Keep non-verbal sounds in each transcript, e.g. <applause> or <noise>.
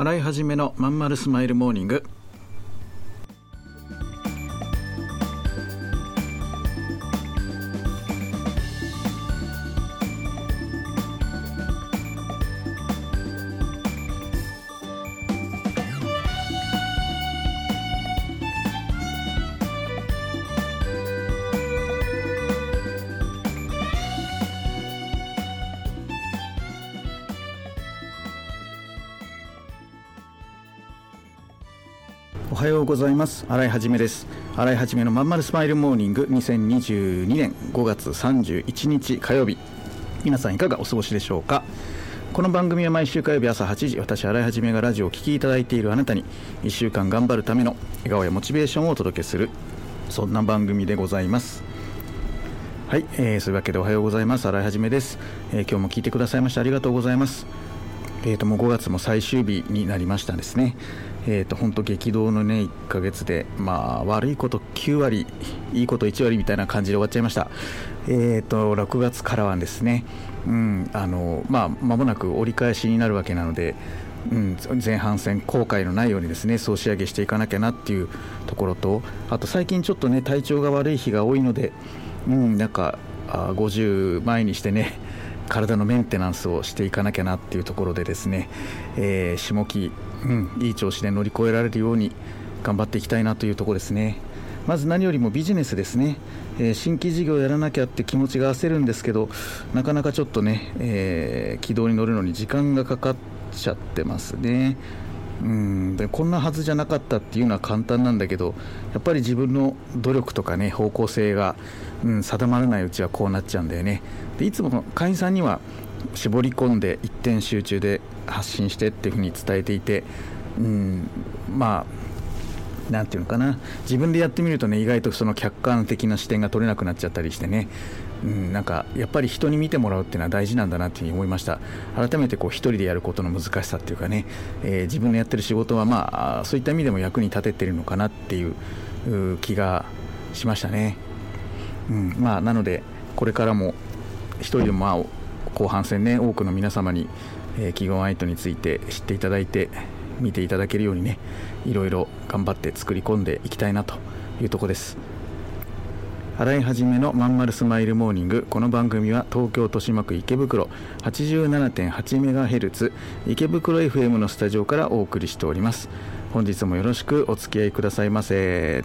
洗い始めのまんまるスマイルモーニング。おはようございます。新井はじめです。新井はじめのまんまるスマイルモーニング。2022年5月31日火曜日。皆さんいかがお過ごしでしょうか？この番組は毎週火曜日朝8時私新井はじめがラジオをお聴きいただいているあなたに1週間頑張るための笑顔やモチベーションをお届けするそんな番組でございます。はい、えー、そういうわけでおはようございます。新井はじめです、えー今日も聞いてくださいましてありがとうございます。えー、ともう5月も最終日になりましたですね。えー、と本当激動のね1ヶ月で、まあ、悪いこと9割いいこと1割みたいな感じで終わっちゃいました。えー、と6月からはですね、うんあのまあ、間もなく折り返しになるわけなので、うん、前半戦後悔のないようにですね総仕上げしていかなきゃなっていうところとあと最近ちょっとね体調が悪い日が多いので、うん、なんかあ50前にしてね体のメンテナンスをしていかなきゃなっていうところでですね、えー下期、うん、いい調子で乗り越えられるように頑張っていきたいなというところですね。まず何よりもビジネスですね、えー新規事業やらなきゃって気持ちが焦るんですけどなかなかちょっとね、えー軌道に乗るのに時間がかかっちゃってますね。うん。でこんなはずじゃなかったっていうのは簡単なんだけどやっぱり自分の努力とかね方向性が、うん、定まらないうちはこうなっちゃうんだよね。でいつも会員さんには絞り込んで一点集中で発信してっていうふうに伝えていて、うん、まあなんていうのかな。自分でやってみるとね意外とその客観的な視点が取れなくなっちゃったりしてね、うん、なんかやっぱり人に見てもらうっていうのは大事なんだなっていうふうに思いました。改めてこう一人でやることの難しさっていうかね、えー自分のやってる仕事はまあそういった意味でも役に立ててるのかなっていうう気がしましたね、うん、まあなのでこれからも一人でもまあ後半戦ね多くの皆様に、えー企業アイトについて知っていただいて見ていただけるようにねいろいろ頑張って作り込んでいきたいなというとこです。洗い始めのまんまるスマイルモーニング。この番組は東京豊島区池袋 87.8MHz 池袋 FM のスタジオからお送りしております。本日もよろしくお付き合いくださいませ。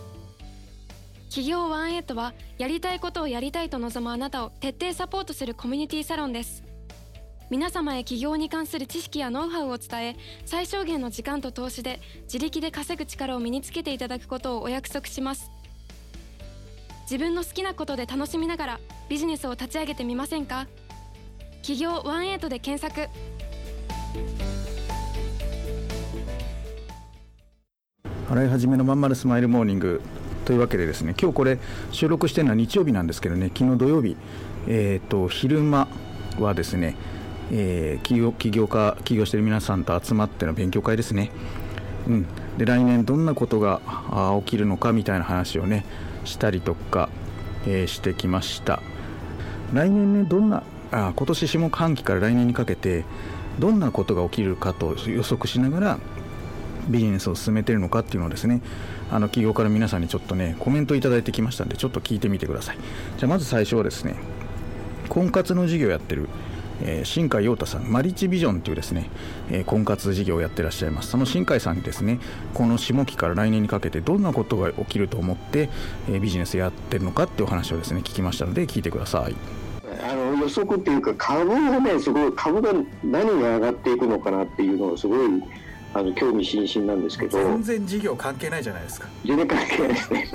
企業ワンエイトはやりたいことをやりたいと望むあなたを徹底サポートするコミュニティサロンです。皆様へ起業に関する知識やノウハウを伝え最小限の時間と投資で自力で稼ぐ力を身につけていただくことをお約束します。自分の好きなことで楽しみながらビジネスを立ち上げてみませんか？企業ワンエイトで検索。洗い始めのまんまるスマイルモーニング。というわけでですね今日これ収録してるのは日曜日なんですけどね昨日土曜日、えー、と昼間はですね、えー企業起業家起業してる皆さんと集まっての勉強会ですね、うん、で来年どんなことが起きるのかみたいな話をねしたりとか、えーしてきました。来年ねどんなあ今年下半期から来年にかけてどんなことが起きるかと予測しながらビジネスを進めているのかっていうのをですねあの企業から皆さんにちょっとねコメントいただいてきましたんでちょっと聞いてみてくださいじゃまず最初はですね婚活の授業やってる、えー、新海陽太さんマリッチビジョンというですね、えー、婚活事業をやってらっしゃいますその新海さんにですねこの下期から来年にかけてどんなことが起きると思って、えー、ビジネスやってるのかっていうお話をですね聞きましたので聞いてください。あの予測っていうか株がねすごい株が何が上がっていくのかなっていうのがすごいあの興味津々なんですけど。全然事業関係ないじゃないですか。全然関係ないですね。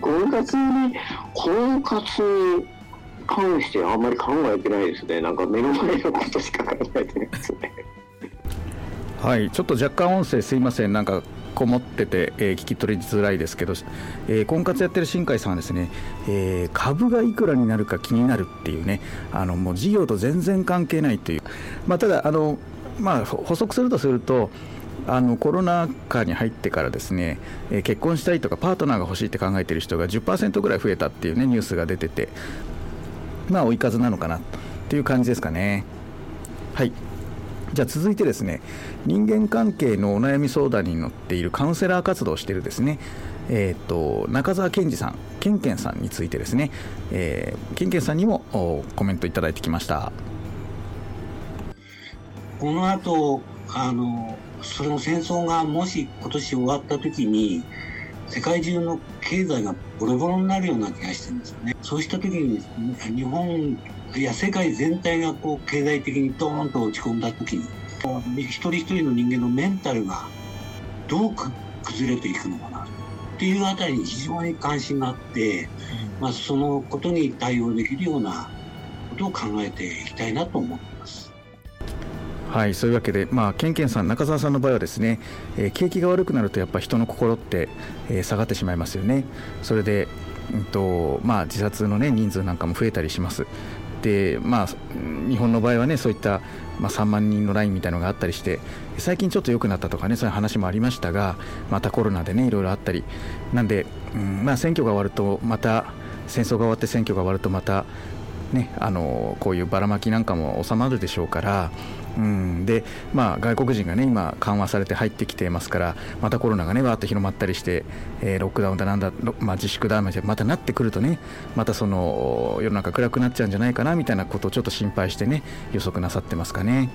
婚活に婚活に関してあんまり考えてないですね。なんか目の前のことしか考えてないですね。はいちょっと若干音声すいません。なんかこもってて、えー、聞き取りづらいですけど、えー、婚活やってる新海さんはですね、えー、株がいくらになるか気になるっていうねあのもう事業と全然関係ないという、まあ、ただあのまあ、補足するとするとあのコロナ禍に入ってからですね、えー、結婚したいとかパートナーが欲しいって考えている人が10%ぐらい増えたっていうねニュースが出ててまあ追い風なのかなっていう感じですかねはいじゃあ続いてですね人間関係のお悩み相談に乗っているカウンセラー活動をしているですねえーと、中澤健二さん、ケンケンさんについてですね、えー、ケンケンさんにもコメントいただいてきました。この後あのその戦争がもし今年終わった時に世界中の経済がボロボロになるような気がしてるんですよね。そうした時に日本いや世界全体がこう経済的にドーンと落ち込んだ時に一人一人の人間のメンタルがどう崩れていくのかなっていうあたりに非常に関心があって、まあ、そのことに対応できるようなことを考えていきたいなと思ってます。はい、そういうわけで、まあ、ケンケンさん、中澤さんの場合はですね、えー、景気が悪くなるとやっぱ人の心って、えー、下がってしまいますよね。それで、うんとまあ、自殺の、ね、人数なんかも増えたりします。でまあ、日本の場合はねそういった、まあ、3万人のラインみたいなのがあったりして最近ちょっと良くなったとかねそういう話もありましたがまたコロナでねいろいろあったりなんで、うんまあ、選挙が終わるとまた戦争が終わって選挙が終わるとまたねあのこういうばらまきなんかも収まるでしょうからうん、で、まあ、外国人がね今緩和されて入ってきていますからまたコロナがねわーっと広まったりして、えー、ロックダウンだなんだ、まあ、自粛だままたなってくるとねまたその世の中暗くなっちゃうんじゃないかなみたいなことをちょっと心配してね予測なさってますかね。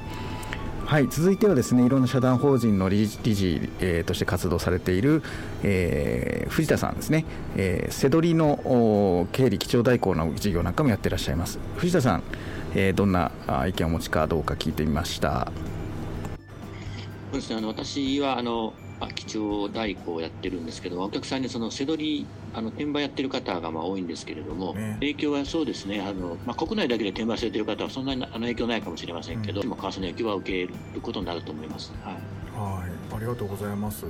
はい、続いてはですねいろんな社団法人の理事理事、えー、として活動されている、えー、藤田さんですね、えー、瀬取りの経理基調代行の事業なんかもやってらっしゃいます。藤田さんえー、どんな意見をお持ちかどうか聞いてみました。そうですね。あの私はあの基調代行をやってるんですけどお客さんにその背取りあの転売やってる方がまあ多いんですけれども、ね、影響はそうですねあの、まあ、国内だけで転売されてる方はそんなにあの影響ないかもしれませんけど、うん、為替の影響は受けることになると思います。はい、はい、ありがとうございます。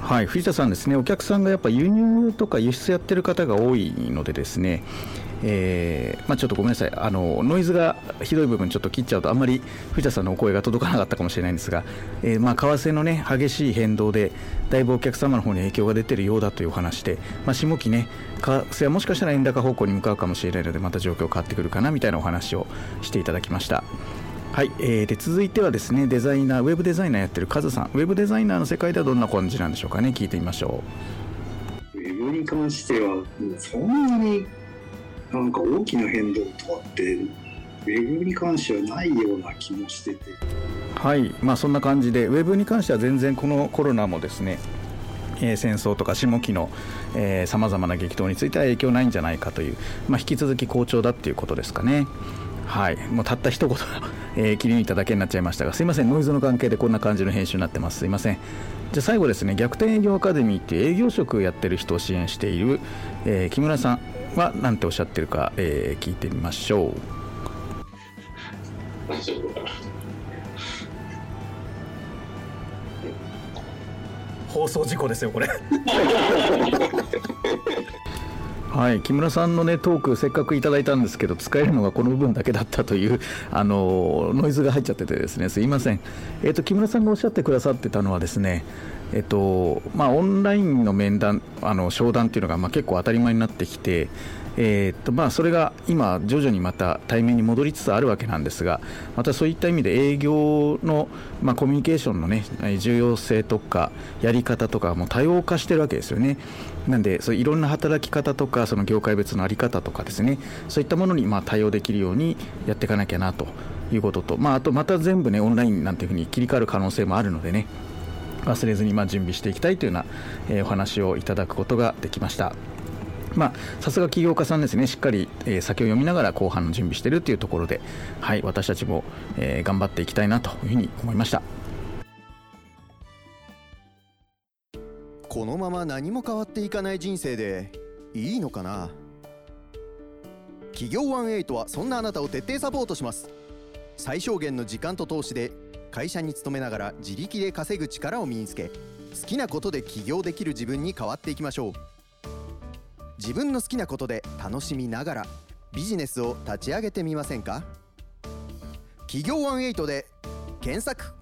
はい、藤田さんですね、お客さんがやっぱ輸入とか輸出やってる方が多いのでですね、えーまあ、ちょっとごめんなさい。あのノイズがひどい部分ちょっと切っちゃうとあんまり藤田さんのお声が届かなかったかもしれないんですが、えーまあ、為替の、ね、激しい変動でだいぶお客様の方に影響が出ているようだというお話で、まあ、下期ね為替はもしかしたら円高方向に向かうかもしれないのでまた状況変わってくるかなみたいなお話をしていただきました。はい、えー、で続いてはですねデザイナーウェブデザイナーやってるカズさん。ウェブデザイナーの世界ではどんな感じなんでしょうかね聞いてみましょう。ウェブに関してはそんなになんか大きな変動とかってウェブに関してはないような気もしててはいまあそんな感じでウェブに関しては全然このコロナもですねえ戦争とか下期のさまざまな激闘については影響ないんじゃないかという、まあ、引き続き好調だっていうことですかね。はい、もうたった一言、<laughs> えー、切り抜いただけになっちゃいましたが、すいません、ノイズの関係でこんな感じの編集になってます。すいません。じゃあ最後ですね、逆転営業アカデミーっていう営業職やってる人を支援している、えー、木村さんは何ておっしゃってるか、えー、聞いてみましょう。<laughs> 放送事故ですよこれ <laughs> はい木村さんのねトークせっかくいただいたんですけど使えるのがこの部分だけだったというあのノイズが入っちゃっててですねすいませんえ、ー、と木村さんがおっしゃってくださってたのはですねえっとまあ、オンラインの面談、あの商談っていうのがまあ結構当たり前になってきて、えー、っとまあ、それが今、徐々にまた対面に戻りつつあるわけなんですが、またそういった意味で営業の、まあ、コミュニケーションの、ね、重要性とか、やり方とかも多様化しているわけですよね。なんでそういろんな働き方とかその業界別の在り方とかですねそういったものにま対応できるようにやっていかなきゃなということと、まあ、あとまた全部ねオンラインなんていうふうに切り替わる可能性もあるのでね忘れずにま準備していきたいというような、え、お話をいただくことができました。ま、さすが起業家さんですね、しっかり、えー、先を読みながら後半の準備しているというところで、はい、私たちも、えー、頑張っていきたいなというふうに思いました。このまま何も変わっていかない人生でいいのかな？企業18はそんなあなたを徹底サポートします。最小限の時間と投資で会社に勤めながら自力で稼ぐ力を身につけ好きなことで起業できる自分に変わっていきましょう。自分の好きなことで楽しみながらビジネスを立ち上げてみませんか？企業18で検索。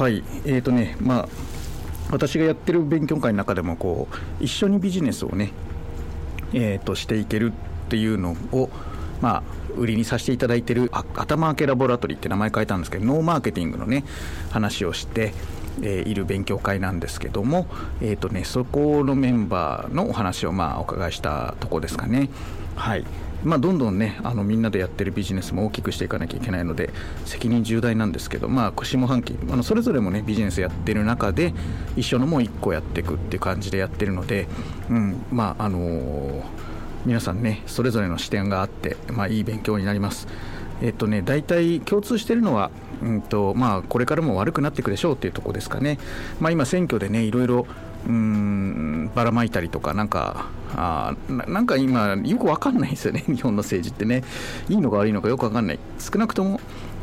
はいえーとねまあ私がやってる勉強会の中でもこう一緒にビジネスをね、えー、としていけるっていうのをまあ売りにさせていただいてる頭開けラボラトリーって名前変えたんですけどノーマーケティングのね話をしてえー、いる勉強会なんですけども、えーとね、そこのメンバーのお話をまあお伺いしたとこですかね。はいまあ、どんどんねあのみんなでやってるビジネスも大きくしていかなきゃいけないので責任重大なんですけど、まあ、下半期あのそれぞれもねビジネスやってる中で一緒のもう1個やっていくっていう感じでやってるので、うんまああのー、皆さんねそれぞれの視点があって、まあ、いい勉強になります。えっとね、大体共通しているのは、うんとまあ、これからも悪くなっていくでしょうっていうところですかね、まあ、今、選挙でねいろいろうんばらまいたりとか、なんか、あなんか今、よく分かんないですよね、<laughs> 日本の政治ってね、いいのか悪いのかよく分かんない、少なくとも、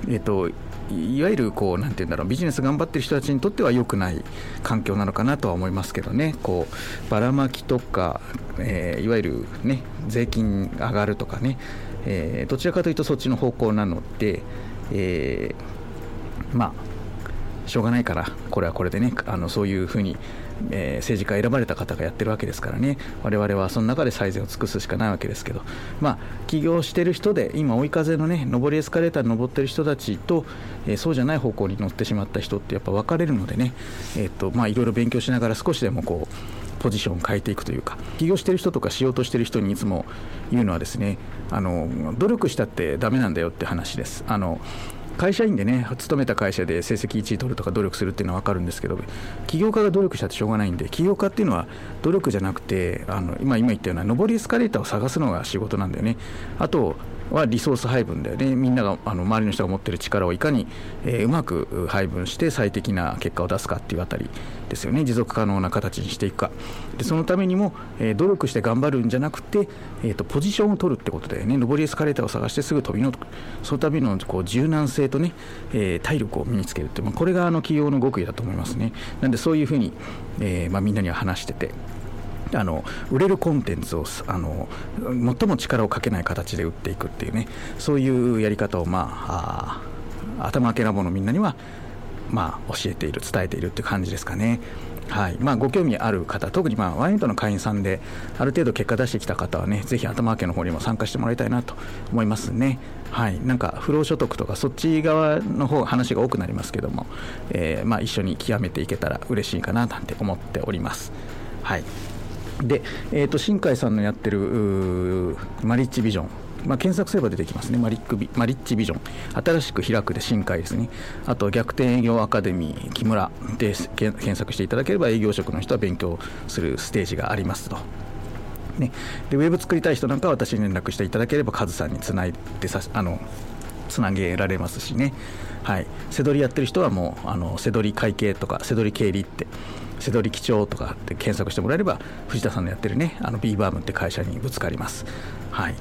えっと、いわゆるこうなんて言うんだろう。ビジネス頑張ってる人たちにとっては良くない環境なのかなとは思いますけどね。こうばらまきとか、えー、いわゆるね税金上がるとかね、えー、どちらかというとそっちの方向なので、えー、まあしょうがないからこれはこれでねあのそういうふうにえー、政治家選ばれた方がやってるわけですからね、我々はその中で最善を尽くすしかないわけですけど、まあ、起業してる人で、今、追い風のね、上りエスカレーターに登ってる人たちと、えー、そうじゃない方向に乗ってしまった人って、やっぱ分かれるのでね、えーとまあ、いろいろ勉強しながら少しでもこう、ポジションを変えていくというか、起業してる人とかしようとしてる人にいつも言うのはですね、あの努力したってだめなんだよって話です。あの会社員でね勤めた会社で成績1位取るとか努力するっていうのは分かるんですけど起業家が努力したってしょうがないんで起業家っていうのは努力じゃなくてあの今今言ったような上りエスカレーターを探すのが仕事なんだよね。あとはリソース配分だよね。みんながあの周りの人が持ってる力をいかに、えー、うまく配分して最適な結果を出すかっていうあたりですよね。持続可能な形にしていくか。でそのためにも、えー、努力して頑張るんじゃなくて、えーと、ポジションを取るってことだよね。上りエスカレーターを探してすぐ飛び乗る。そのためのこう柔軟性とね、えー、体力を身につけるって、まあ、これがあの企業の極意だと思いますね。なんでそういうふうに、えまあ、みんなには話してて。あの売れるコンテンツをあの最も力をかけない形で売っていくっていうねそういうやり方を、まあ、あ頭開けなものみんなには、まあ、教えている伝えているっていう感じですかね。はいまあ、ご興味ある方、特に、まあ、ワイントの会員さんで、ある程度結果出してきた方はね、ぜひ頭開けの方にも参加してもらいたいなと思いますね。はい、なんか不労所得とか、そっち側の方話が多くなりますけども、えーまあ、一緒に極めていけたら嬉しいかななんて思っております。はいで、えーと、新海さんのやってるマリッジビジョン。まあ、検索すれば出てきますね。マリックビ、マリッジビジョン、新しく開くで新海ですね、あと逆転営業アカデミー木村で検索していただければ、営業職の人は勉強するステージがありますと。ね、でウェブ作りたい人なんかは私に連絡していただければ、カズさんにつないでさあのつなげられますしね、はい、せどりやってる人はもう、あのせどり会計とか、せどり経理って。瀬戸力町とかって検索してもらえれば藤田さんのやってるねあのビーバームって会社にぶつかります。はい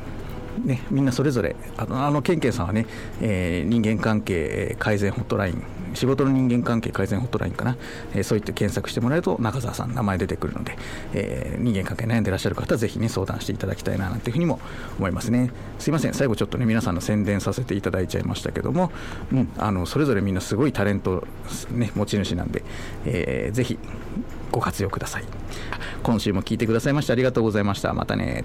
ね、みんなそれぞれあのあのケンケンさんはね、えー、人間関係改善ホットライン仕事の人間関係改善ホットラインかな、えー、そういって検索してもらえると中澤さん名前出てくるので、えー、人間関係悩んでらっしゃる方はぜひね相談していただきたいななんていうふうにも思いますね。すいません。最後ちょっとね皆さんの宣伝させていただいちゃいましたけども、うん、あのそれぞれみんなすごいタレント、ね、持ち主なんで、えー、ぜひご活用ください。今週も聞いてくださいましてありがとうございました。またね。